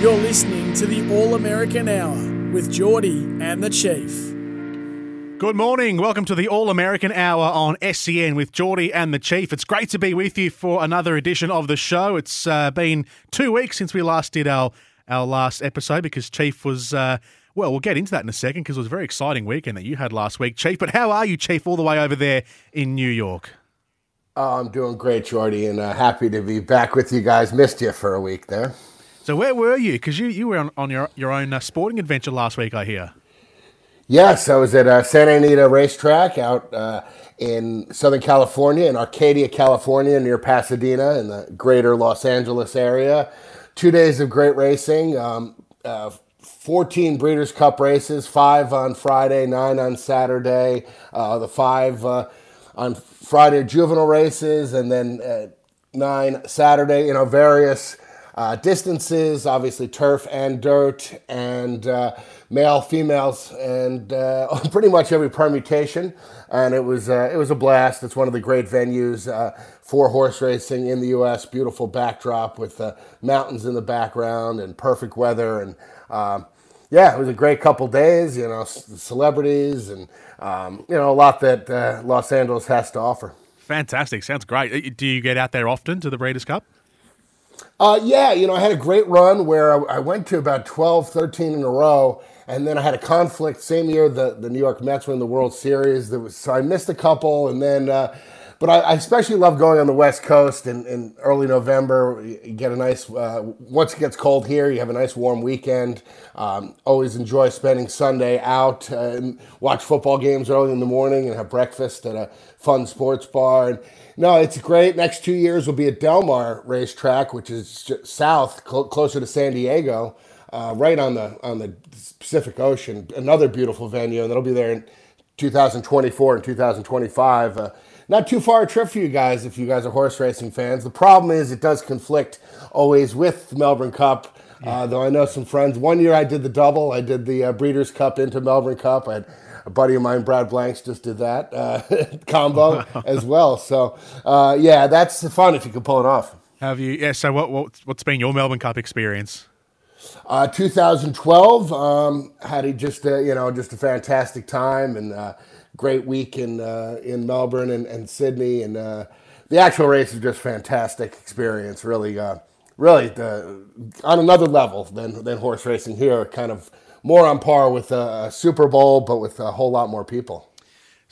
You're listening to the All American Hour with Jordy and the Chief. Good morning. Welcome to the All American Hour on SEN with Jordy and the Chief. It's great to be with you for another edition of the show. It's uh, been two weeks since we last did our, our last episode because Chief was, uh, well, we'll get into that in a second because it was a very exciting weekend that you had last week, Chief. But how are you, Chief, all the way over there in New York? Oh, I'm doing great, Jordy, and uh, happy to be back with you guys. Missed you for a week there. So where were you? Because you, you were on, on your, your own uh, sporting adventure last week, I hear. Yes, I was at uh, Santa Anita Racetrack out uh, in Southern California, in Arcadia, California, near Pasadena, in the greater Los Angeles area. Two days of great racing. Um, uh, 14 Breeders' Cup races, five on Friday, nine on Saturday. Uh, the five uh, on Friday juvenile races, and then nine Saturday. You know, various uh, distances, obviously turf and dirt, and uh, male, females, and uh, pretty much every permutation. And it was uh, it was a blast. It's one of the great venues uh, for horse racing in the U.S. Beautiful backdrop with uh, mountains in the background and perfect weather. And um, yeah, it was a great couple days. You know, celebrities and um, you know a lot that Los Angeles has to offer. Fantastic. Sounds great. Do you get out there often to the Breeders' Cup? Uh, yeah, you know, I had a great run where I, I, went to about 12, 13 in a row. And then I had a conflict same year the, the New York Mets won the World Series. Was, so I missed a couple. And then, uh, but I, I, especially love going on the West Coast in, in early November. You get a nice, uh, once it gets cold here, you have a nice warm weekend. Um, always enjoy spending Sunday out uh, and watch football games early in the morning and have breakfast at a fun sports bar. And, no, it's great. Next two years will be at Del Mar Racetrack, which is south, cl- closer to San Diego, uh, right on the on the Pacific Ocean. Another beautiful venue, and that'll be there in 2024 and 2025. Uh, not too far a trip for you guys if you guys are horse racing fans. The problem is it does conflict always with the Melbourne Cup. Uh, though I know some friends. One year I did the double. I did the uh, Breeders' Cup into Melbourne Cup. I had a buddy of mine, Brad Blanks, just did that uh, combo as well. So uh, yeah, that's fun if you can pull it off. Have you? Yeah. So what, what what's been your Melbourne Cup experience? Uh, 2012 um, had a, just a, you know just a fantastic time and uh, great week in uh, in Melbourne and, and Sydney and uh, the actual race was just fantastic experience. Really, really the, on another level than than horse racing here. Kind of more on par with a Super Bowl, but with a whole lot more people.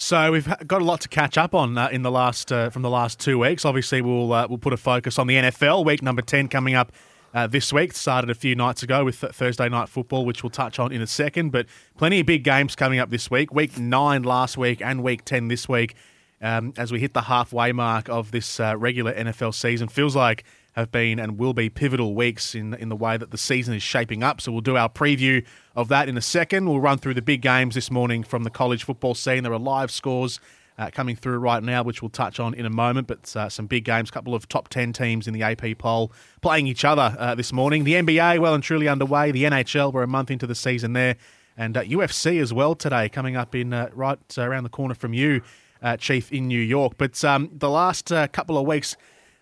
So we've got a lot to catch up on uh, in the last uh, from the last two weeks. Obviously, we'll uh, we'll put a focus on the NFL week number ten coming up uh, this week. Started a few nights ago with Thursday night football, which we'll touch on in a second. But plenty of big games coming up this week. Week nine last week and week ten this week. Um, as we hit the halfway mark of this uh, regular NFL season, feels like have been and will be pivotal weeks in in the way that the season is shaping up. So we'll do our preview of that in a second. We'll run through the big games this morning from the college football scene. There are live scores uh, coming through right now, which we'll touch on in a moment. But uh, some big games, a couple of top 10 teams in the AP poll playing each other uh, this morning. The NBA well and truly underway. The NHL, we're a month into the season there. And UFC uh, as well today, coming up in uh, right around the corner from you, uh, Chief, in New York. But um, the last couple of weeks,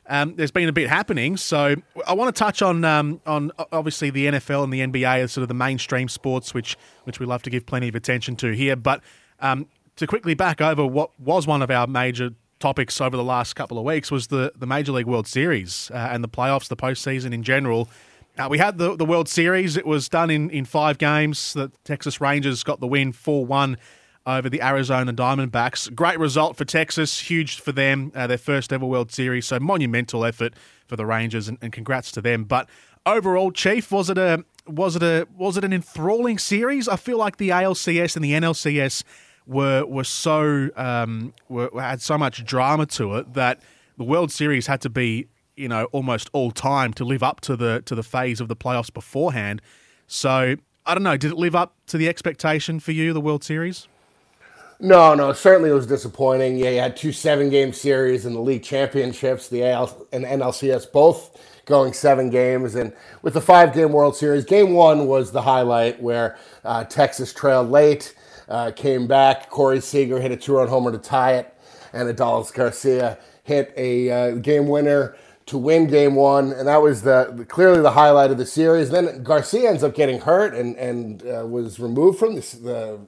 um, there's been a bit happening. So I want to touch on um, on obviously the NFL and the NBA are sort of the mainstream sports, which which we love to give plenty of attention to here. But um, to quickly back over what was one of our major topics over the last couple of weeks was the the Major League World Series uh, and the playoffs, the postseason in general. Uh, we had the, the World Series. It was done in, in five games. The Texas Rangers got the win 4 1 over the Arizona Diamondbacks. Great result for Texas, huge for them, uh, their first ever World Series. So monumental effort for the Rangers, and, and, congrats to them. But overall, Chief, was it a was it a was it an enthralling series? I feel like the ALCS and the NLCS were were so um, were, had so much drama to it that the World Series had to be you know almost all time to live up to the to the phase of the playoffs beforehand. So I don't know. Did it live up to the expectation for you, the World Series? No, no, certainly it was disappointing. Yeah, you had two seven game series in the league championships, the AL and NLCS both going seven games. And with the five game World Series, game one was the highlight where uh, Texas trailed late, uh, came back. Corey Seager hit a two run homer to tie it, and Adolis Garcia hit a uh, game winner to win game one, and that was the, clearly the highlight of the series. Then Garcia ends up getting hurt and and uh, was removed from the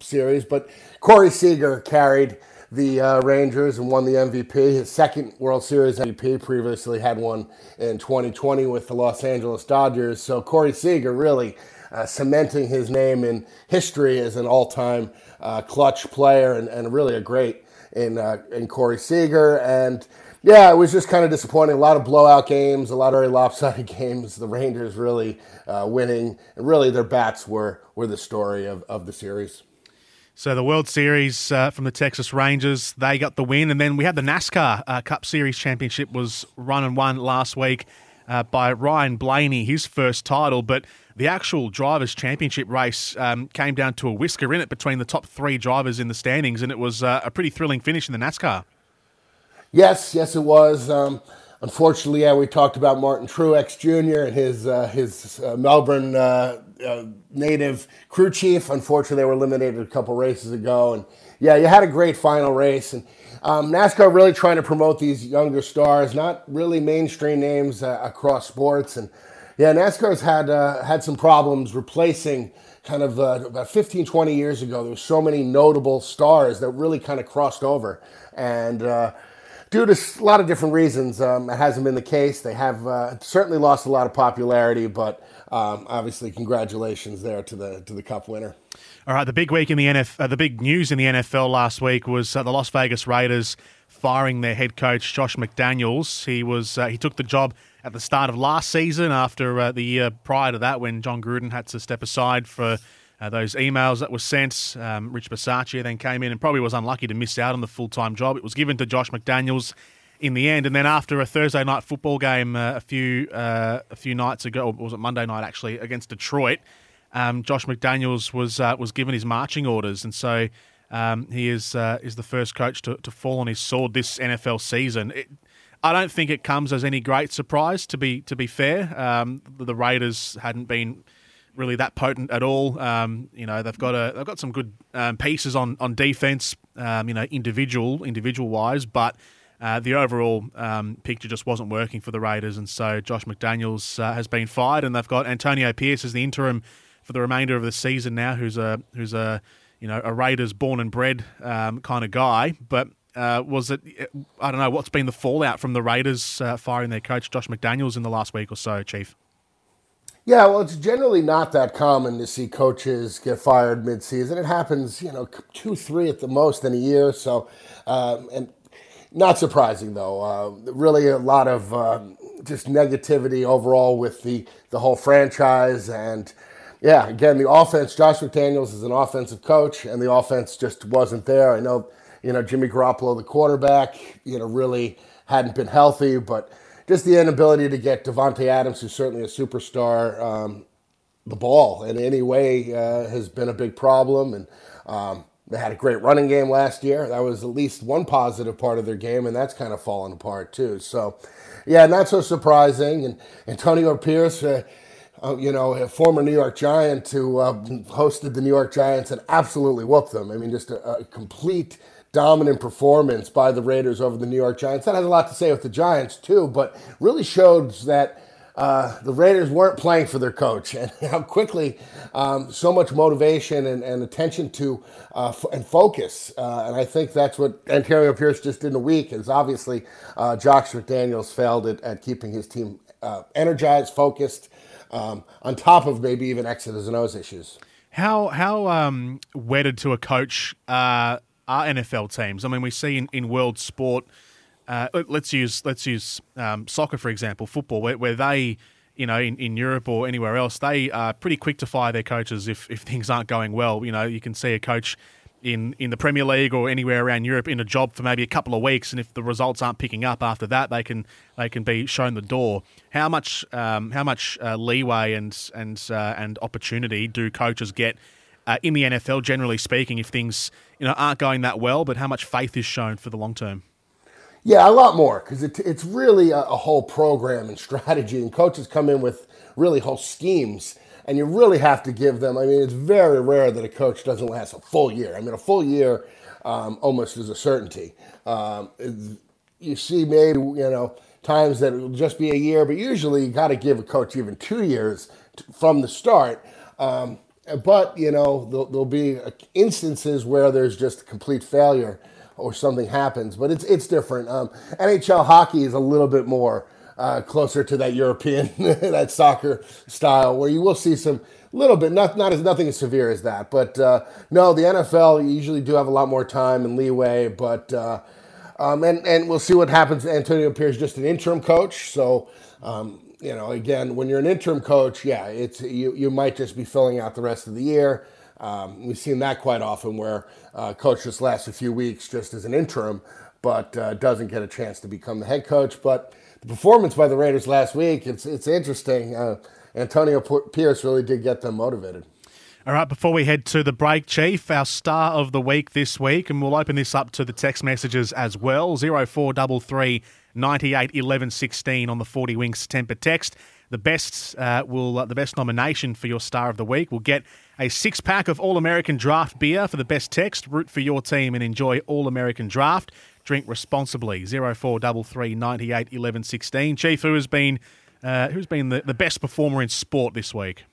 series, but Corey Seager carried the uh, Rangers and won the MVP. His second World Series MVP. Previously had one in 2020 with the Los Angeles Dodgers. So Corey Seager really uh, cementing his name in history as an all-time uh, clutch player and, and really a great in uh, in Corey Seager. And yeah, it was just kind of disappointing. A lot of blowout games, a lot of very lopsided games. The Rangers really uh, winning, and really their bats were were the story of, of the series. So the World Series uh, from the Texas Rangers, they got the win, and then we had the NASCAR uh, Cup Series Championship was run and won last week uh, by Ryan Blaney, his first title, but the actual drivers' championship race um, came down to a whisker in it between the top three drivers in the standings, and it was uh, a pretty thrilling finish in the NASCAR. Yes, yes, it was. Um, unfortunately, yeah, we talked about Martin Truex Jr. and his uh, his uh, Melbourne uh, uh, native crew chief. Unfortunately, they were eliminated a couple races ago, and yeah, you had a great final race. And um, NASCAR really trying to promote these younger stars, not really mainstream names uh, across sports. And yeah, NASCAR's had uh, had some problems replacing kind of about 15, 20 years ago. There were so many notable stars that really kind of crossed over, and due to a lot of different reasons, um, it hasn't been the case. They have uh, certainly lost a lot of popularity, but um, obviously, congratulations there to the to the Cup winner. All right, the big week in the NFL, uh, the big news in the NFL last week was uh, the Las Vegas Raiders firing their head coach Josh McDaniels. He was uh, he took the job at the start of last season after uh, the year prior to that when Jon Gruden had to step aside for uh, those emails that were sent. Um, Rich Bisaccia then came in and probably was unlucky to miss out on the full time job. It was given to Josh McDaniels in the end, and then after a Thursday night football game uh, a few uh, a few nights ago, or was it Monday night actually against Detroit? Um, Josh McDaniels was uh, was given his marching orders, and so um, he is uh, is the first coach to, to fall on his sword this NFL season. It, I don't think it comes as any great surprise. To be to be fair, um, the Raiders hadn't been really that potent at all. Um, you know, they've got a they've got some good um, pieces on on defense. Um, you know, individual individual wise, but. Uh, the overall um, picture just wasn't working for the Raiders, and so Josh McDaniels uh, has been fired, and they've got Antonio Pierce as the interim for the remainder of the season now, who's a who's a you know a Raiders born and bred um, kind of guy. But uh, was it? I don't know what's been the fallout from the Raiders uh, firing their coach Josh McDaniels in the last week or so, Chief. Yeah, well, it's generally not that common to see coaches get fired mid-season. It happens, you know, two, three at the most in a year. So, um, and not surprising though. Uh, really, a lot of um, just negativity overall with the the whole franchise. And yeah, again, the offense. Josh McDaniels is an offensive coach, and the offense just wasn't there. I know, you know, Jimmy Garoppolo, the quarterback, you know, really hadn't been healthy, but just the inability to get Davante Adams, who's certainly a superstar, um, the ball in any way uh, has been a big problem. And um, they had a great running game last year. That was at least one positive part of their game, and that's kind of fallen apart too. So, yeah, not so surprising. And Antonio Pierce, uh, uh, you know, a former New York Giant who uh, hosted the New York Giants and absolutely whooped them. I mean, just a, a complete dominant performance by the Raiders over the New York Giants. That has a lot to say with the Giants, too, but really shows that uh, the Raiders weren't playing for their coach and how quickly um, so much motivation and, and attention to uh, f- and focus. Uh, and I think that's what Antonio Pierce just did in a week is obviously uh, Josh McDaniels failed at, at keeping his team uh, energized, focused, um, on top of maybe even X's and O's issues. How, how um, wedded to a coach uh, are NFL teams. I mean, we see in, in world sport. Uh, let's use let's use um, soccer for example, football, where, where they, you know, in, in Europe or anywhere else, they are pretty quick to fire their coaches if, if things aren't going well. You know, you can see a coach in, in the Premier League or anywhere around Europe in a job for maybe a couple of weeks, and if the results aren't picking up after that, they can they can be shown the door. How much um, how much uh, leeway and and uh, and opportunity do coaches get uh, in the NFL, generally speaking, if things you know aren't going that well, but how much faith is shown for the long term? Yeah, a lot more because it, it's really a, a, whole program and strategy, and coaches come in with really whole schemes, and you really have to give them. I mean, it's very rare that a coach doesn't last a full year. I mean, a full year um, almost is a certainty. Um, you see maybe you know times that it'll just be a year, but usually you got to give a coach even two years from the start. Um, but you know there'll, there'll, be instances where there's just complete failure or something happens, but it's it's different. Um, NHL hockey is a little bit more uh, closer to that European that soccer style, where you will see some little bit not not as nothing as severe as that, but uh, no, the NFL usually do have a lot more time and leeway, but. Uh, um, and, and we'll see what happens. Antonio Pierce just an interim coach, so um, you know, again, when you're an interim coach, yeah, it's you, you might just be filling out the rest of the year. Um, we've seen that quite often where uh, coach just lasts a few weeks just as an interim, but uh, doesn't get a chance to become the head coach. But the performance by the Raiders last week, it's it's interesting. Uh, Antonio Pierce really did get them motivated. All right, before we head to the break, Chief, our star of the week this week, and we'll open this up to the text messages as well 0433 98 11 16 on the 40 Winks Tempur text. The best uh, will uh, the best nomination for your star of the week will get a six pack of All American Draft beer for the best text. Root for your team and enjoy All American Draft. Drink responsibly. 0433 98 11 16. Chief, who has been uh, who's been the, the best performer in sport this week?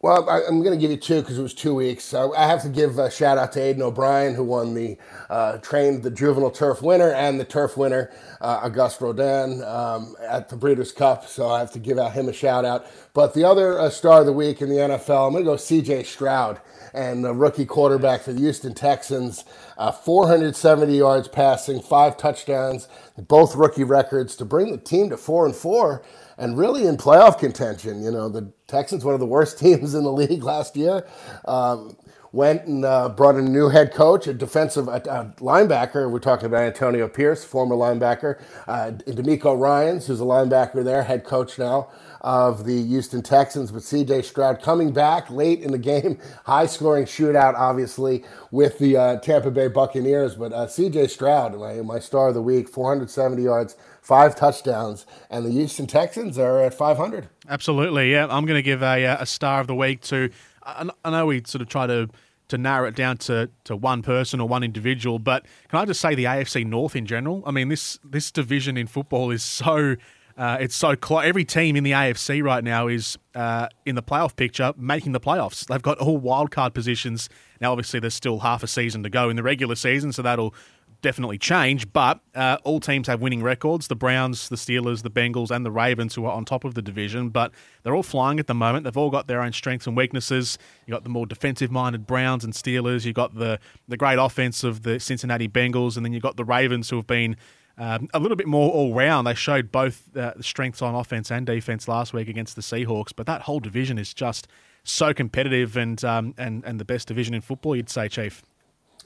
Well, I, am going to give you two because it was two weeks. I have to give a shout out to Aidan O'Brien, who won the uh, trained the juvenile turf winner and the turf winner, uh, Auguste Rodin, um, at the Breeders' Cup. So I have to give out him a shout out. But the other uh, star of the week in the NFL, I'm going to go C.J. Stroud and the rookie quarterback for the Houston Texans. Uh, 470 yards passing, five touchdowns, both rookie records to bring the team to four and four and really in playoff contention. You know, the Texans, one of the worst teams in the league last year, um, went and uh, brought in a new head coach, a defensive linebacker. We're talking about Antonio Pierce, former linebacker, uh, DeMeco Ryans, who's a linebacker there, head coach now of the Houston Texans, but CJ Stroud coming back late in the game, high scoring shootout, obviously, with the uh, Tampa Bay Buccaneers. But uh, CJ Stroud, my, my star of the week, 470 yards, five touchdowns, and the Houston Texans are at 500. Absolutely, yeah. I'm going to give a, uh, a star of the week to. I, know we sort of try to to narrow it down to, to one person or one individual, but can I just say the AFC North in general? I mean, this this division in football is so uh, it's so close. Every team in the AFC right now is uh, in the playoff picture, making the playoffs. They've got all wildcard positions. Now, obviously, there's still half a season to go in the regular season, so that'll definitely change. But uh, all teams have winning records: the Browns, the Steelers, the Bengals, and the Ravens, who are on top of the division. But they're all flying at the moment. They've all got their own strengths and weaknesses. You've got the more defensive-minded Browns and Steelers. you've got the the great offense of the Cincinnati Bengals, and then you've got the Ravens, who have been um, a little bit more all round. They showed both uh, strengths on offense and defense last week against the Seahawks, but that whole division is just so competitive and um, and and the best division in football. You'd say, Chief.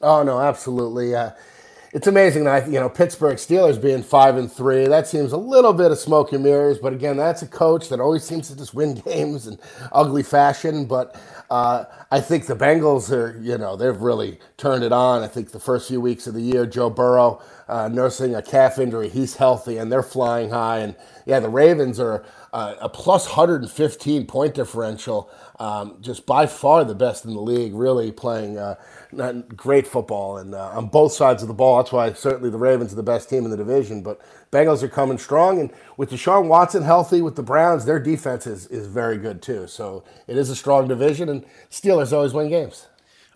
Oh no, absolutely. Uh, it's amazing that you know Pittsburgh Steelers being five and three. That seems a little bit of smoke and mirrors, but again, that's a coach that always seems to just win games in ugly fashion. But uh, I think the Bengals are, you know, they've really turned it on. I think the first few weeks of the year, Joe Burrow uh, nursing a calf injury. He's healthy and they're flying high. And yeah, the Ravens are uh, a plus 115 point differential, um, just by far the best in the league, really playing uh, great football and uh, on both sides of the ball. That's why certainly the Ravens are the best team in the division. But Bengals are coming strong. And with Deshaun Watson healthy with the Browns, their defense is, is very good too. So it is a strong division, and Steelers always win games.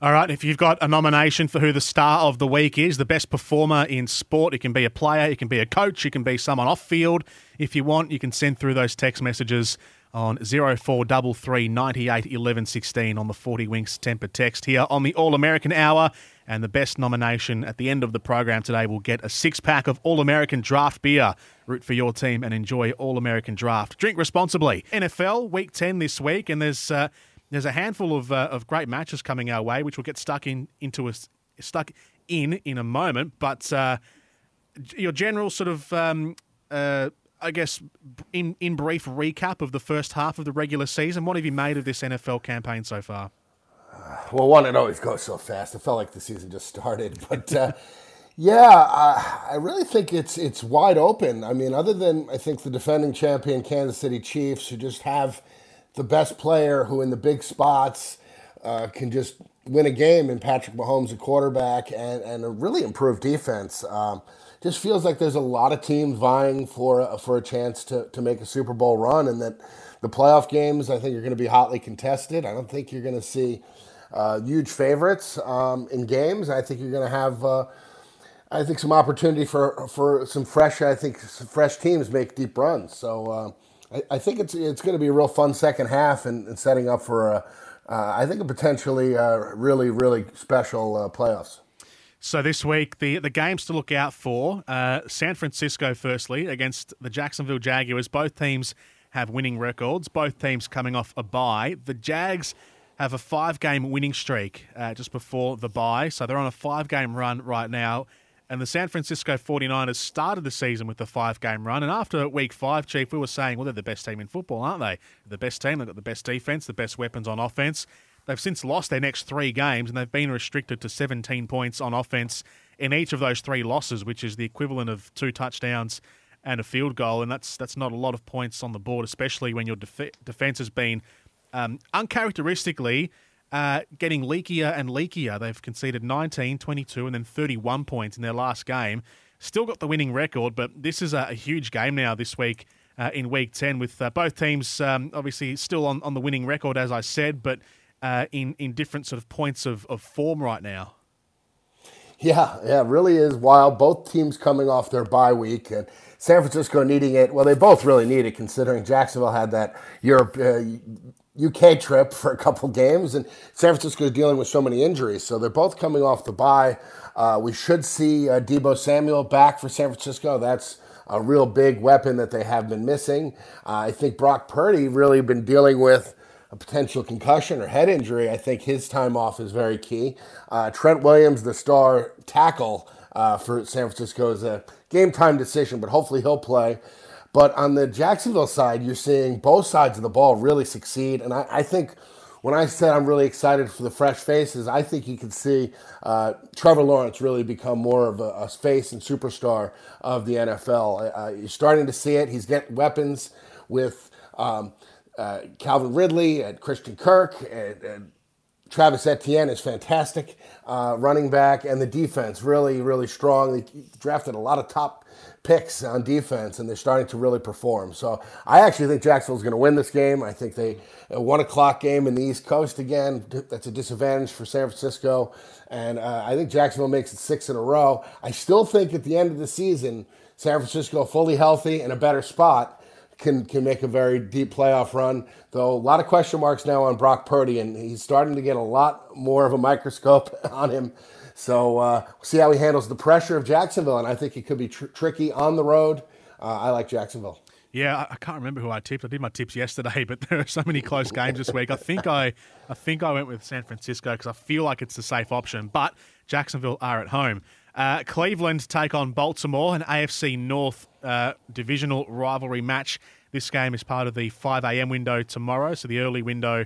All right, if you've got a nomination for who the star of the week is, the best performer in sport, it can be a player, it can be a coach, it can be someone off field. If you want, you can send through those text messages on 0433 98 11 16 on the 40 Winks Tempur text here on the All American Hour. And the best nomination at the end of the program today will get a six pack of All American Draft beer. Root for your team and enjoy All American Draft. Drink responsibly. NFL Week 10 this week, and there's. Uh, there's a handful of, uh, of great matches coming our way, which we'll get stuck in into a stuck in in a moment. But uh, your general sort of, um, uh, I guess, in in brief recap of the first half of the regular season. What have you made of this NFL campaign so far? Well, one, it always goes so fast. It felt like the season just started, but. Uh, yeah, I really think it's it's wide open. I mean, other than I think the defending champion Kansas City Chiefs, who just have the best player who in the big spots uh, can just win a game in Patrick Mahomes, a quarterback, and, and a really improved defense. Um, just feels like there's a lot of teams vying for for a chance to, to make a Super Bowl run, and that the playoff games I think are going to be hotly contested. I don't think you're going to see uh, huge favorites um, in games. I think you're going to have. Uh, I think some opportunity for for some fresh. I think fresh teams make deep runs. So uh, I, I, think it's it's going to be a real fun second half and, and setting up for a, uh, I think a potentially uh, really really special uh, playoffs. So this week, the the games to look out for: uh, San Francisco, firstly against the Jacksonville Jaguars. Both teams have winning records. Both teams coming off a bye. The Jags have a five game winning streak uh, just before the bye, so they're on a five game run right now. And the San Francisco 49ers started the season with a five game run. And after week five, Chief, we were saying, well, they're the best team in football, aren't they? The best team. They've got the best defense, the best weapons on offense. They've since lost their next three games and they've been restricted to 17 points on offense in each of those three losses, which is the equivalent of two touchdowns and a field goal. And that's that's not a lot of points on the board, especially when your def- defense has been um, uncharacteristically uh, getting leakier and leakier. They've conceded 19, 22, and then 31 points in their last game. Still got the winning record, but this is a, a huge game now this week uh, in week 10 with uh, both teams um, obviously still on, on the winning record, as I said, but uh, in, in different sort of points of, of form right now. Yeah, yeah, really is wild. Both teams coming off their bye week and San Francisco needing it. Well, they both really need it considering Jacksonville had that Europe uh, UK trip for a couple games, and San Francisco is dealing with so many injuries. So they're both coming off the bye. Uh, we should see uh, Deebo Samuel back for San Francisco. That's a real big weapon that they have been missing. Uh, I think Brock Purdy really been dealing with a potential concussion or head injury. I think his time off is very key. Uh, Trent Williams, the star tackle uh, for San Francisco, is a game time decision, but hopefully he'll play. But on the Jacksonville side, you're seeing both sides of the ball really succeed. And I, I think when I said I'm really excited for the fresh faces, I think you can see uh, Trevor Lawrence really become more of a, a face and superstar of the NFL. Uh, you're starting to see it. He's getting weapons with um, uh, Calvin Ridley and Christian Kirk and, and Travis Etienne is fantastic uh, running back, and the defense really, really strong. They drafted a lot of top picks on defense, and they're starting to really perform. So I actually think Jacksonville's going to win this game. I think they a one o'clock game in the East Coast again. That's a disadvantage for San Francisco, and uh, I think Jacksonville makes it six in a row. I still think at the end of the season, San Francisco fully healthy in a better spot can can make a very deep playoff run. Though a lot of question marks now on Brock Purdy, and he's starting to get a lot more of a microscope on him so uh, we'll see how he handles the pressure of Jacksonville, and I think it could be tr- tricky on the road. Uh, I like Jacksonville. Yeah, I can't remember who I tipped. I did my tips yesterday, but there are so many close games this week. I think I, I think I went with San Francisco because I feel like it's the safe option. But Jacksonville are at home. Uh, Cleveland take on Baltimore, an AFC North uh, divisional rivalry match. This game is part of the 5 a.m. window tomorrow, so the early window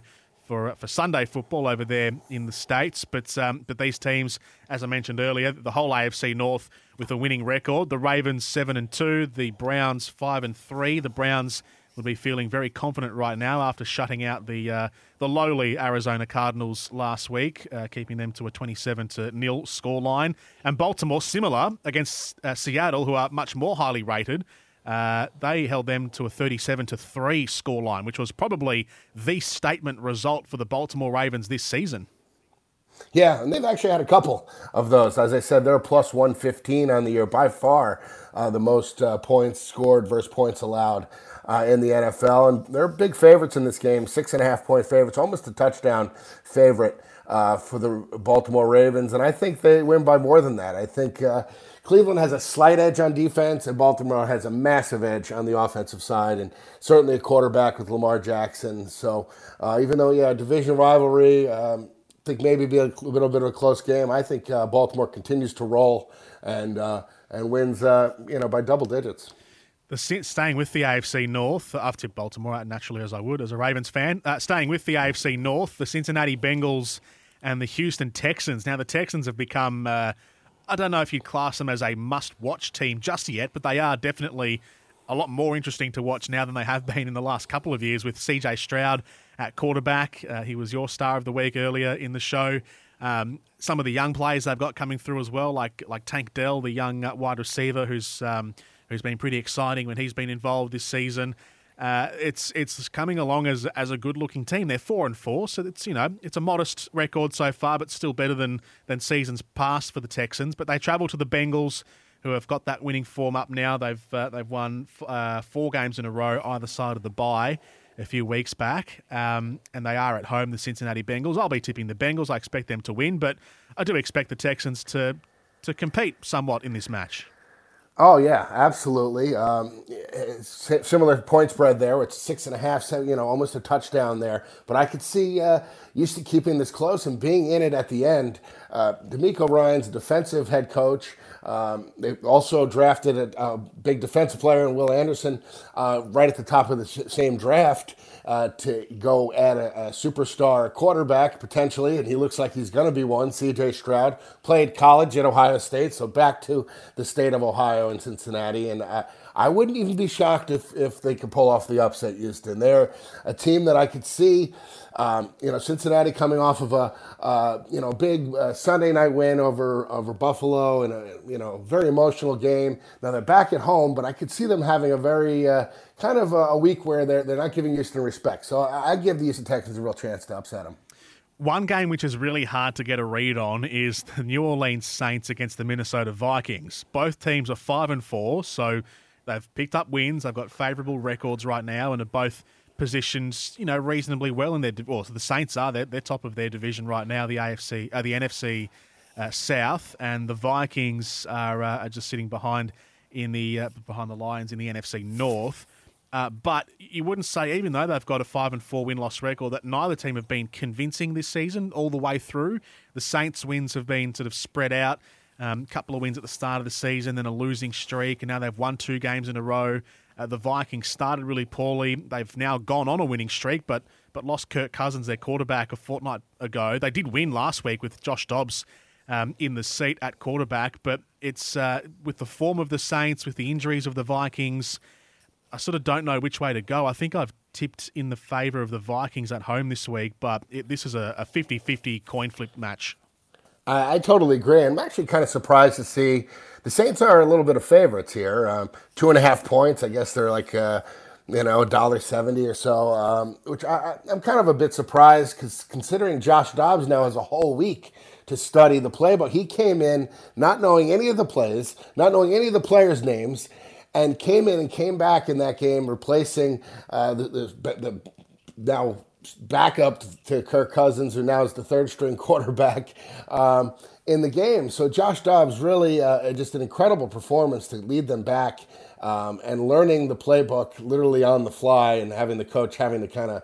for for Sunday football over there in the states. But um, but these teams, as I mentioned earlier, the whole AFC North with a winning record. The Ravens seven and two, the Browns five and three. The Browns will be feeling very confident right now after shutting out the uh, the lowly Arizona Cardinals last week, uh, keeping them to a 27 to nil scoreline. And Baltimore similar against uh, Seattle, who are much more highly rated. Uh, they held them to a 37 to 3 scoreline, which was probably the statement result for the Baltimore Ravens this season. Yeah, and they've actually had a couple of those. As I said, they're plus 115 on the year, by far uh, the most uh, points scored versus points allowed uh, in the NFL. And they're big favorites in this game, six and a half point favorites, almost a touchdown favorite uh, for the Baltimore Ravens. And I think they win by more than that. I think uh, Cleveland has a slight edge on defense, and Baltimore has a massive edge on the offensive side, and certainly a quarterback with Lamar Jackson. So uh, even though, yeah, division rivalry, um, I think maybe be a little bit of a close game. I think uh, Baltimore continues to roll and uh, and wins, uh, you know, by double digits. The staying with the AFC North, I've tipped Baltimore out naturally as I would as a Ravens fan. Uh, staying with the AFC North, the Cincinnati Bengals and the Houston Texans. Now the Texans have become uh, I don't know if you'd class them as a must watch team just yet, but they are definitely a lot more interesting to watch now than they have been in the last couple of years with CJ Stroud at quarterback. Uh, he was your star of the week earlier in the show. Um, some of the young players they've got coming through as well, like like Tank Dell, the young uh, wide receiver, who's um, who's been pretty exciting when he's been involved this season. Uh, it's it's coming along as as a good looking team. They're four and four, so it's you know it's a modest record so far, but still better than than seasons past for the Texans. But they travel to the Bengals, who have got that winning form up now. They've uh, they've won uh, four games in a row either side of the bye a few weeks back, um, and they are at home, the Cincinnati Bengals. I'll be tipping the Bengals. I expect them to win, but I do expect the Texans to to compete somewhat in this match. Oh yeah, absolutely. Um, similar point spread there. It's six and a half, seven, you know, almost a touchdown there. But I could see uh, Houston keeping this close and being in it at the end. Uh, DeMeco Ryans defensive head coach. Um, they also drafted a, a, big defensive player in Will Anderson uh, right at the top of the same draft uh, to go at a, a, superstar quarterback potentially, and he looks like he's going to be one. C.J. Stroud played college at Ohio State, so back to the state of Ohio and Cincinnati, and I, I wouldn't even be shocked if if they could pull off the upset. Houston, they're a team that I could see. Um, you know, Cincinnati coming off of a uh, you know big uh, Sunday night win over over Buffalo and a you know very emotional game. Now they're back at home, but I could see them having a very uh, kind of a, a, week where they're they're not giving Houston respect. So I, I give the Houston Texans a real chance to upset them. One game which is really hard to get a read on is the New Orleans Saints against the Minnesota Vikings. Both teams are five and four, so they've picked up wins. They've got favourable records right now, and are both positioned, you know, reasonably well in their. Well, so the Saints are they're, they're top of their division right now. The AFC, uh, the NFC uh, South, and the Vikings are, uh, are just sitting behind in the uh, behind the Lions in the NFC North. Uh, but you wouldn't say, even though they've got a five and four win loss record, that neither team have been convincing this season all the way through. The Saints' wins have been sort of spread out. A um, couple of wins at the start of the season, then a losing streak, and now they've won two games in a row. Uh, the Vikings started really poorly. They've now gone on a winning streak, but but lost Kirk Cousins, their quarterback, a fortnight ago. They did win last week with Josh Dobbs um, in the seat at quarterback, but it's uh, with the form of the Saints, with the injuries of the Vikings. I sort of don't know which way to go. I think I've tipped in the favour of the Vikings at home this week, but it, this is a 50 50 coin flip match. I, I, totally agree. I'm actually kind of surprised to see the Saints are a little bit of favorites here. Um, two and a half points. I guess they're like, uh, you know, dollar seventy or so, um, which I, am kind of a bit surprised because considering Josh Dobbs now has a whole week to study the playbook. He came in not knowing any of the plays, not knowing any of the players' names, and came in and came back in that game, replacing uh, the, the, the now backup to Kirk Cousins, who now is the third string quarterback um, in the game. So Josh Dobbs really uh, just an incredible performance to lead them back um, and learning the playbook literally on the fly and having the coach having to kind of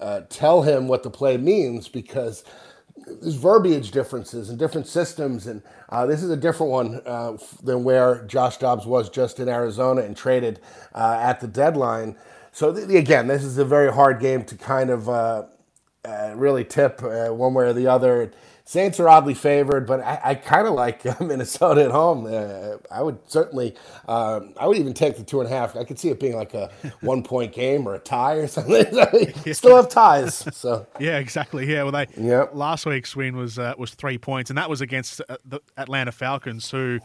uh, tell him what the play means because there's verbiage differences and different systems, and uh, this is a different one uh, than where Josh Dobbs was just in Arizona and traded uh, at the deadline. So th- again, this is a very hard game to kind of uh, uh, really tip uh, one way or the other. Saints are oddly favored, but I, I kind of like Minnesota at home. Uh, I would certainly, um, I would even take the two and a half. I could see it being like a one point game or a tie or something. Still have ties, so yeah, exactly. Yeah, well, they yep. last week's win was uh, was three points, and that was against uh, the Atlanta Falcons, who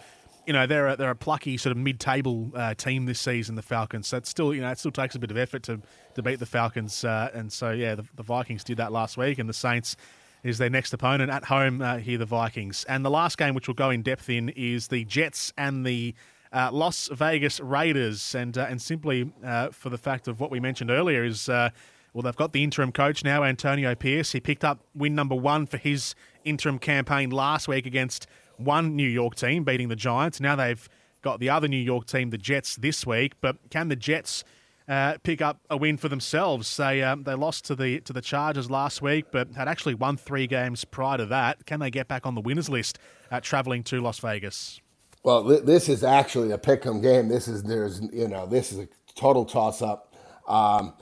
you know they're a, they're a plucky sort of mid-table uh, team this season, the Falcons. So it still you know it still takes a bit of effort to to beat the Falcons, uh, and so yeah, the, the, Vikings did that last week, and the Saints is their next opponent at home uh, here, the Vikings. And the last game, which we'll go in depth in, is the Jets and the uh, Las Vegas Raiders, and uh, and simply uh, for the fact of what we mentioned earlier is. well, they've got the interim coach now, Antonio Pierce. He picked up win number one for his interim campaign last week against one New York team beating the Giants. Now they've got the other New York team, the Jets, this week. But can the Jets uh, pick up a win for themselves? They um, they lost to the to the Chargers last week, but had actually won three games prior to that. Can they get back on the winners list at traveling to Las Vegas? Well, th- this is actually a pick'em game. This is there's you know this is a total toss up. Um,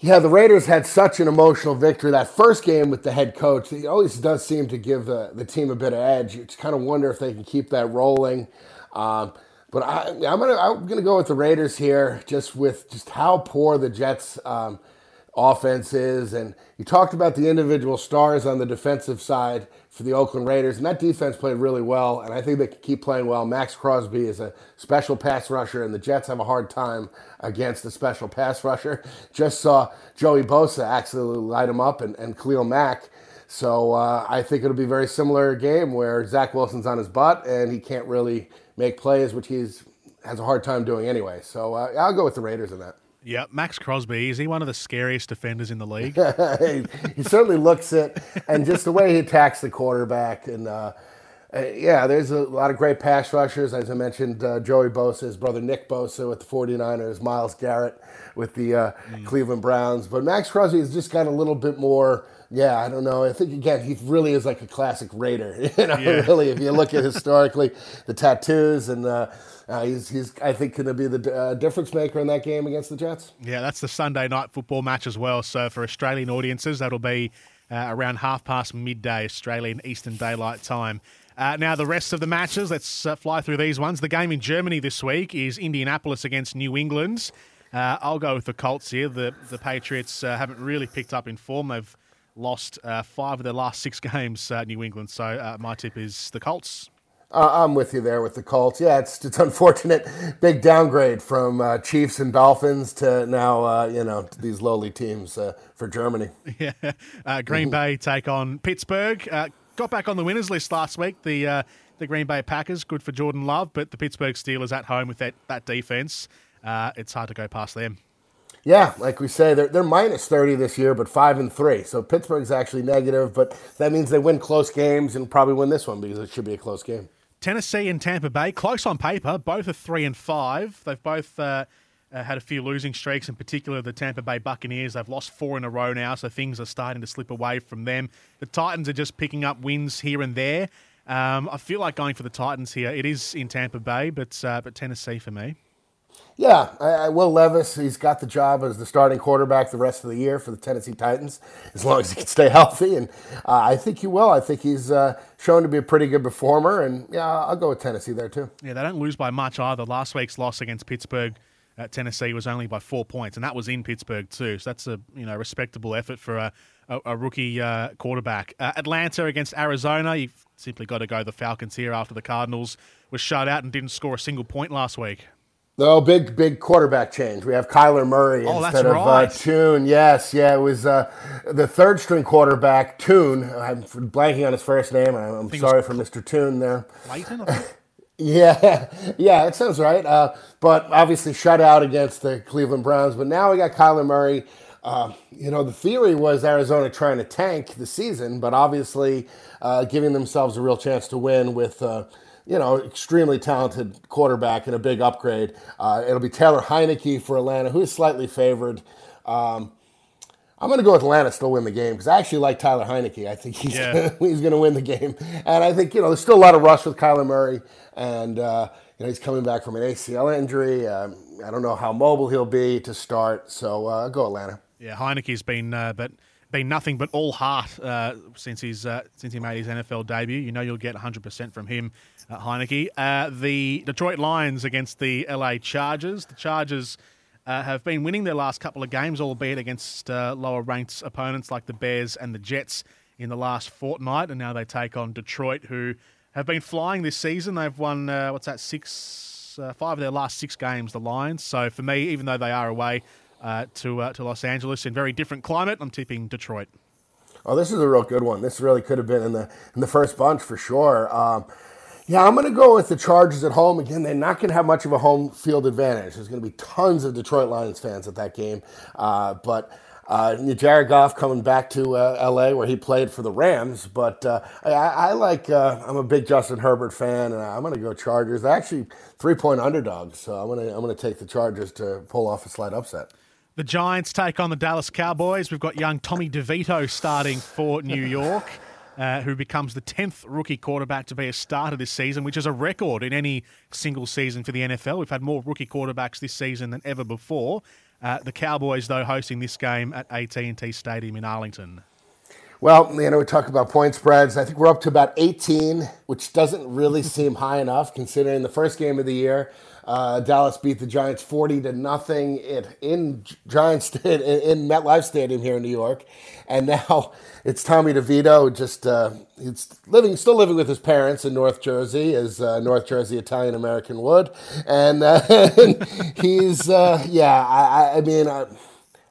yeah, the Raiders had such an emotional victory. That first game with the head coach, he always does seem to give the, the team a bit of edge. You just kind of wonder if they can keep that rolling. Um, but I, am gonna I'm gonna go with the Raiders here, just with just how poor the Jets um, offense is. And you talked about the individual stars on the defensive side for the Oakland Raiders, and that defense played really well. And I think they can keep playing well. Maxx Crosby is a special pass rusher, and the Jets have a hard time against a special pass rusher. Just saw Joey Bosa actually light him up and, and Khalil Mack. So uh, I think it'll be a very similar game where Zach Wilson's on his butt and he can't really make plays, which he's has a hard time doing anyway. So uh, I'll go with the Raiders in that. Yeah, Maxx Crosby is he one of the scariest defenders in the league? he, he, certainly looks it, and just the way he attacks the quarterback, and uh, uh, yeah, there's a lot of great pass rushers. As I mentioned, uh, Joey Bosa, his brother Nick Bosa with the 49ers, Myles Garrett with the uh, mm. Cleveland Browns, but Maxx Crosby has just got a little bit more yeah, I don't know. I think again, he really is like a classic Raider. You know, yeah. really, if you look at historically the tattoos and uh, uh, he's he's I think going to be the uh, difference maker in that game against the Jets. Yeah, that's the Sunday night football match as well. So for Australian audiences, that'll be uh, around half past midday Australian Eastern Daylight Time. Uh, now, the rest of the matches, let's uh, fly through these ones. The game in Germany this week is Indianapolis against New England. Uh, I'll go with the Colts here. The the Patriots uh, haven't really picked up in form. They've lost uh, five of their last six games, uh, New England. So uh, my tip is the Colts. Uh, I'm with you there with the Colts. Yeah, it's it's unfortunate, big downgrade from uh, Chiefs and Dolphins to now uh, you know these lowly teams for Germany. Yeah, Green Bay take on Pittsburgh. got back on the winners list last week. The the Green Bay Packers, good for Jordan Love, but the Pittsburgh Steelers at home with that that defense, it's hard to go past them. Yeah, like we say, they're, they're minus 30 this year, but 5 and 3. So Pittsburgh's actually negative, but that means they win close games and probably win this one because it should be a close game. Tennessee and Tampa Bay, close on paper, both are 3 and 5. They've both uh, uh, had a few losing streaks, in particular the Tampa Bay Buccaneers. They've lost four in a row now, so things are starting to slip away from them. The Titans are just picking up wins here and there. Um, I feel like going for the Titans here. It is in Tampa Bay, but uh, but Tennessee for me. Yeah, I, I, Will Levis, he's got the job as the starting quarterback the rest of the year for the Tennessee Titans, as long as he can stay healthy. And uh, I think he will. I think he's uh, shown to be a pretty good performer. And yeah, I'll go with Tennessee there too. Yeah, they don't lose by much either. Last week's loss against Pittsburgh at Tennessee was only by four points, and that was in Pittsburgh too. So that's a you know respectable effort for a, a, a rookie uh, quarterback. Uh, Atlanta against Arizona, you've simply got to go the Falcons here after the Cardinals was shut out and didn't score a single point last week. No, big big quarterback change. We have Kyler Murray oh, instead of right. uh, Tune. Yes, yeah, it was uh, the third string quarterback Tune. I'm blanking on his first name. I'm sorry for Mr. Tune there. Clayton. yeah, yeah, it sounds right. Uh, but obviously shut out against the Cleveland Browns. But now we got Kyler Murray. Uh, you know, the theory was Arizona trying to tank the season, but obviously uh, giving themselves a real chance to win with uh, you know, extremely talented quarterback and a big upgrade. Uh, it'll be Taylor Heinicke for Atlanta, who is slightly favored. Um, I'm going to go with Atlanta still win the game because I actually like Tyler Heinicke. I think he's yeah. gonna, he's going to win the game, and I think you know there's still a lot of rush with Kyler Murray, and uh, you know he's coming back from an ACL injury. Um, I don't know how mobile he'll be to start, so uh, go Atlanta. Yeah, Heinicke's been, uh, but been nothing but all heart uh, since he's uh, since he made his NFL debut. You know you'll get 100% from him, uh, Heinicke. Uh, the Detroit Lions against the LA Chargers. The Chargers uh, have been winning their last couple of games, albeit against uh, lower ranked opponents like the Bears and the Jets in the last fortnight, and now they take on Detroit, who have been flying this season. They've won what's that six, five of their last six games. The Lions. So for me, even though they are away uh, to uh, to Los Angeles in very different climate. I'm tipping Detroit. Oh, this is a real good one. This really could have been in the in the first bunch for sure. Um, yeah, I'm going to go with the Chargers at home. Again, they're not going to have much of a home field advantage. There's going to be tons of Detroit Lions fans at that game, uh, but. Uh, Jared Goff coming back to uh, LA where he played for the Rams, but uh, I, I, like. Uh, I'm a big Justin Herbert fan, and I'm going to go Chargers. They're actually three point underdogs, so I'm going to I'm going to take the Chargers to pull off a slight upset. The Giants take on the Dallas Cowboys. We've got young Tommy DeVito starting for New York, uh, who becomes the 10th rookie quarterback to be a starter this season, which is a record in any single season for the NFL. We've had more rookie quarterbacks this season than ever before. Uh, the Cowboys, though, hosting this game at AT&T Stadium in Arlington. Well, you know, we talk about point spreads. I think we're up to about 18, which doesn't really seem high enough considering the first game of the year. Uh, Dallas beat the Giants 40 to nothing in, in Giants in, in MetLife Stadium here in New York, and now it's Tommy DeVito just uh, he's living still living with his parents in North Jersey, as uh, North Jersey Italian American would, and, uh, he's uh, yeah. I, I mean. I,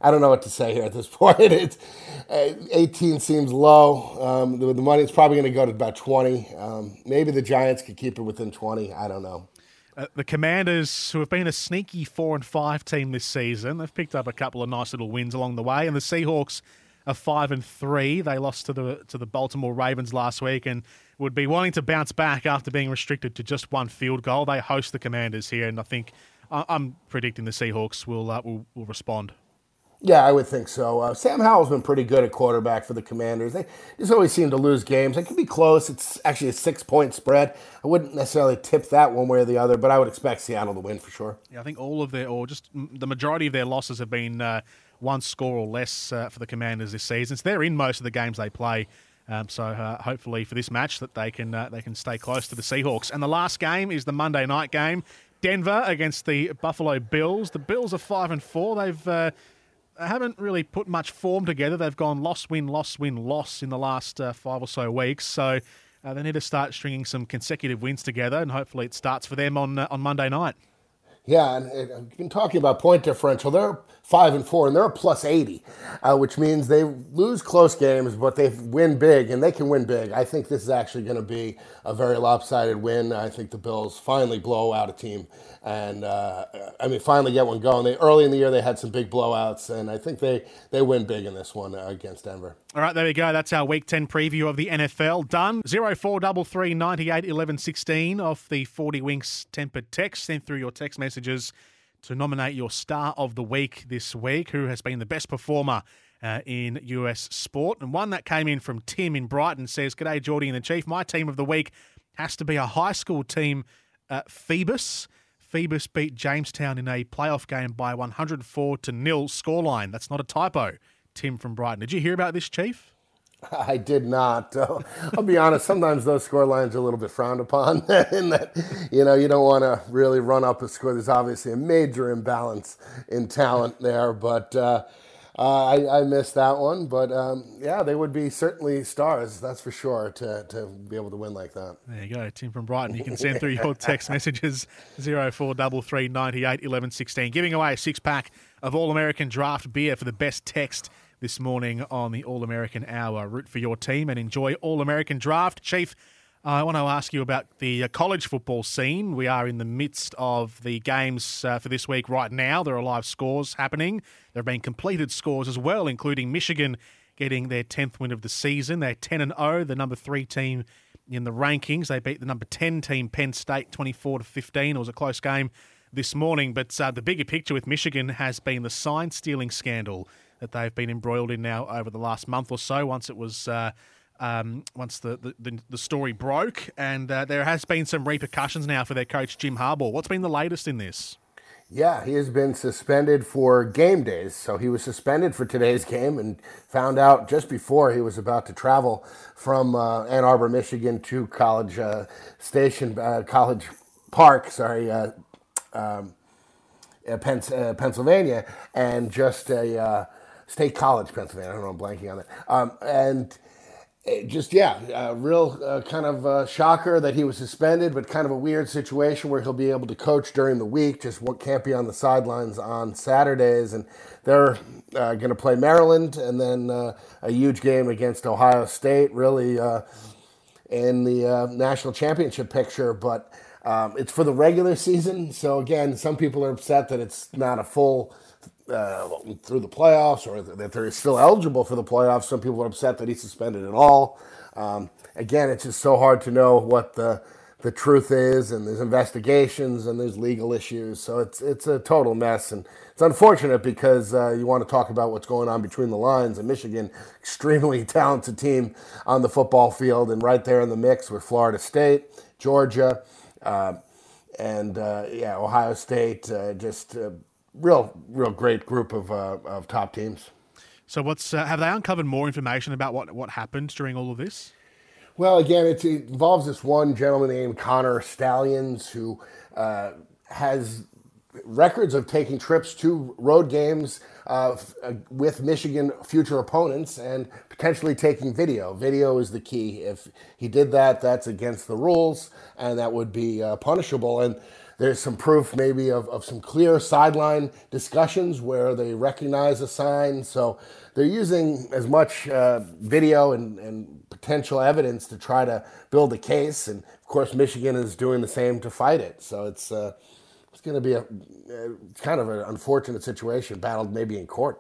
I don't know what to say here at this point. It's, uh, 18 seems low. Um, the, the money is probably going to go to about 20. Um, maybe the Giants could keep it within 20. I don't know. Uh, the Commanders, who have been a sneaky four and five team this season, they've picked up a couple of nice little wins along the way. And the Seahawks are five and three. They lost to the to the Baltimore Ravens last week and would be wanting to bounce back after being restricted to just one field goal. They host the Commanders here, and I think I'm predicting the Seahawks will uh, will, will respond. Yeah, I would think so. Uh, Sam Howell's been pretty good at quarterback for the Commanders. They just always seem to lose games. It could be close. It's actually a six point spread. I wouldn't necessarily tip that one way or the other, but I would expect Seattle to win for sure. Yeah, I think all of their, or just the majority of their losses have been uh, one score or less uh, for the Commanders this season. So they're in most of the games they play. Um, so uh, hopefully for this match that they can uh, they can stay close to the Seahawks. And the last game is the Monday night game. Denver against the Buffalo Bills. The Bills are five and four. They've uh, haven't really put much form together. They've gone loss, win, loss, win, loss in the last uh, five or so weeks. So uh, they need to start stringing some consecutive wins together, and hopefully it starts for them on uh, on Monday night. Yeah, and, and been talking about point differential. They're five and four, and they're a plus eighty, uh, which means they lose close games, but they win big, and they can win big. I think this is actually going to be a very lopsided win. I think the Bills finally blow out a team, and uh, I mean finally get one going. They early in the year they had some big blowouts, and I think they they win big in this one uh, against Denver. All right, there we go. That's our Week Ten preview of the NFL done. Zero four double three ninety eight eleven sixteen off the forty winks Tempur text. Send through your text messages to nominate your star of the week this week, who has been the best performer uh, in US sport. And one that came in from Tim in Brighton says, G'day, Jordy and the Chief. My team of the week has to be a high school team, uh, Phoebus. Phoebus beat Jamestown in a playoff game by 104 to nil scoreline. That's not a typo. Tim from Brighton. Did you hear about this, Chief? I did not. Uh, I'll be honest. Sometimes those score lines are a little bit frowned upon, in that you know you don't want to really run up a score. There's obviously a major imbalance in talent there, but uh, uh, I, I, missed that one. But um, yeah, they would be certainly stars, that's for sure, to, to be able to win like that. There you go, Tim from Brighton. You can send through your text messages zero four double three ninety eight eleven sixteen, giving away a six pack of All American Draft beer for the best text this morning on the All American Hour. Root for your team and enjoy All American Draft. Chief, I want to ask you about the uh, college football scene. We are in the midst of the games uh, for this week right now. There are live scores happening. There have been completed scores as well, including Michigan getting their 10th win of the season. They're 10 and 0, the number 3 team in the rankings. They beat the number 10 team Penn State 24 to 15. It was a close game this morning, but uh, the bigger picture with Michigan has been the sign stealing scandal that they've been embroiled in now over the last month or so. Once it was. Uh, um, once the, the, the, story broke, and uh, there has been some repercussions now for their coach Jim Harbaugh. What's been the latest in this? Yeah, he has been suspended for game days. So he was suspended for today's game and found out just before he was about to travel from uh, Ann Arbor, Michigan to College uh, Station, uh, College Park, sorry, uh, um, uh, Pennsylvania, and just a State College, Pennsylvania. I don't know, I'm blanking on that. Um, and just yeah, a real uh, kind of uh, shocker that he was suspended, but kind of a weird situation where he'll be able to coach during the week. Just what can't be on the sidelines on Saturdays, and they're uh, going to play Maryland, and then uh, a huge game against Ohio State, really uh, in the uh, national championship picture, but. Um, it's for the regular season, so again, some people are upset that it's not a full uh, through the playoffs or that they're still eligible for the playoffs. Some people are upset that he's suspended at all. Um, again, it's just so hard to know what the the truth is, and there's investigations and there's legal issues. So it's it's a total mess, and it's unfortunate because uh, you want to talk about what's going on between the lines. And Michigan, extremely talented team on the football field, and right there in the mix with Florida State, Georgia. Uh, and uh, yeah, Ohio State uh, just uh, real, real great group of, uh, of top teams. So, what's uh, have they uncovered more information about what what happened during all of this? Well, again, it involves this one gentleman named Connor Stalions who uh, has records of taking trips to road games uh, f- uh, with Michigan future opponents and potentially taking video. Video is the key. If he did that, that's against the rules and that would be uh, punishable. And there's some proof maybe of, of some clear sideline discussions where they recognize a sign. So they're using as much uh, video and, and potential evidence to try to build a case. And of course, Michigan is doing the same to fight it. So it's uh, it's going to be a kind of an unfortunate situation, battled maybe in court.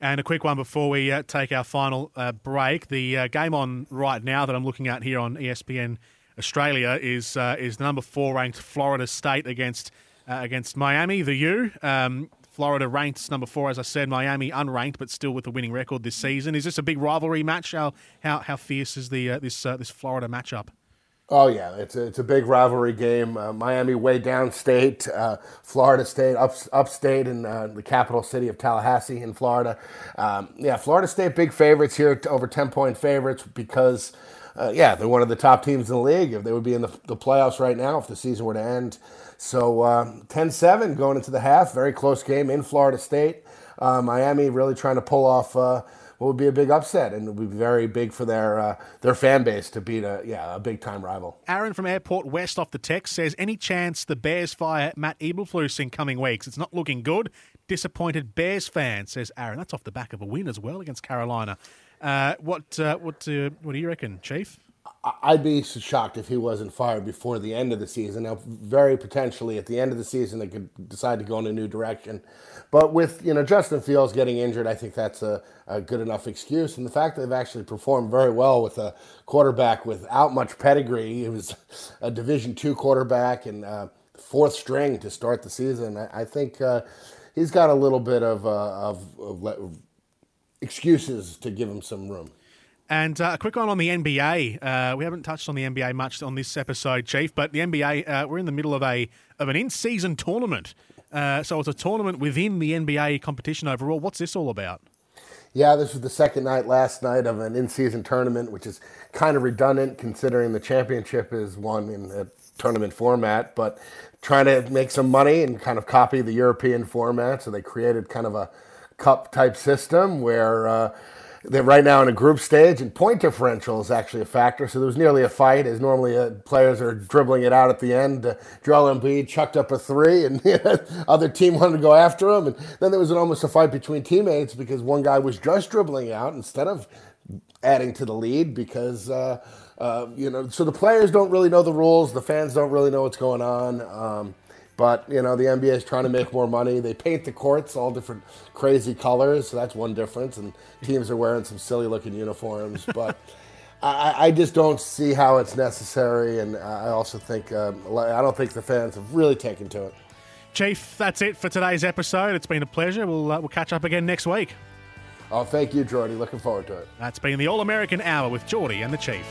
And a quick one before we uh, take our final uh, break. The uh, game on right now that I'm looking at here on ESPN Australia is uh, is the number four ranked Florida State against uh, against Miami, the U. Um, Florida ranked number four, as I said. Miami unranked, but still with a winning record this season. Is this a big rivalry match? How how, how fierce is the uh, this this Florida matchup? Oh yeah, it's a, it's a big rivalry game. Uh, Miami way downstate, uh, Florida State up, upstate in uh, the capital city of Tallahassee in Florida. Um, yeah, Florida State big favorites here, over ten point favorites because uh, yeah they're one of the top teams in the league. If they would be in the, the playoffs right now if the season were to end. So 10-7 uh, going into the half, very close game in Florida State. Uh, Miami really trying to pull off what would be a big upset, and it would be very big for their uh, their fan base to beat a yeah a big time rival. Aaron from Airport West off the text says, any chance the Bears fire Matt Eberflus in coming weeks? It's not looking good. Disappointed Bears fan says Aaron. That's off the back of a win as well against Carolina. Uh, what uh, what uh, what do you reckon, Chief? I'd be shocked if he wasn't fired before the end of the season. Now, very potentially at the end of the season, they could decide to go in a new direction. But with you know Justin Fields getting injured, I think that's a, a good enough excuse. And the fact that they've actually performed very well with a quarterback without much pedigree, he was a Division two quarterback and uh, fourth string to start the season. I, I think uh, he's got a little bit of, uh, of, of excuses to give him some room. And uh, a quick one on the NBA. Uh, we haven't touched on the NBA much on this episode, Chief, but the NBA, uh, we're in the middle of a of an in-season tournament. Uh, so it's a tournament within the NBA competition overall. What's this all about? Yeah, this was the second night last night of an in-season tournament, which is kind of redundant considering the championship is won in a tournament format, but trying to make some money and kind of copy the European format. So they created kind of a cup type system where uh, they're right now in a group stage, and point differential is actually a factor. So there was nearly a fight, as normally uh, players are dribbling it out at the end. Uh, Joel Embiid chucked up a three, and the other team wanted to go after him. And then there was an, almost a fight between teammates because one guy was just dribbling out instead of adding to the lead because. Uh, uh, you know, so the players don't really know the rules. The fans don't really know what's going on. Um, but you know, the NBA is trying to make more money. They paint the courts all different crazy colors, so that's one difference. And teams are wearing some silly looking uniforms, but. I, I, just don't see how it's necessary, and I also think um, I don't think the fans have really taken to it. Chief, that's it for today's episode. It's been a pleasure. We'll uh, we'll catch up again next week. Oh, thank you, Jordy. Looking forward to it. That's been the All American Hour with Jordy and the Chief.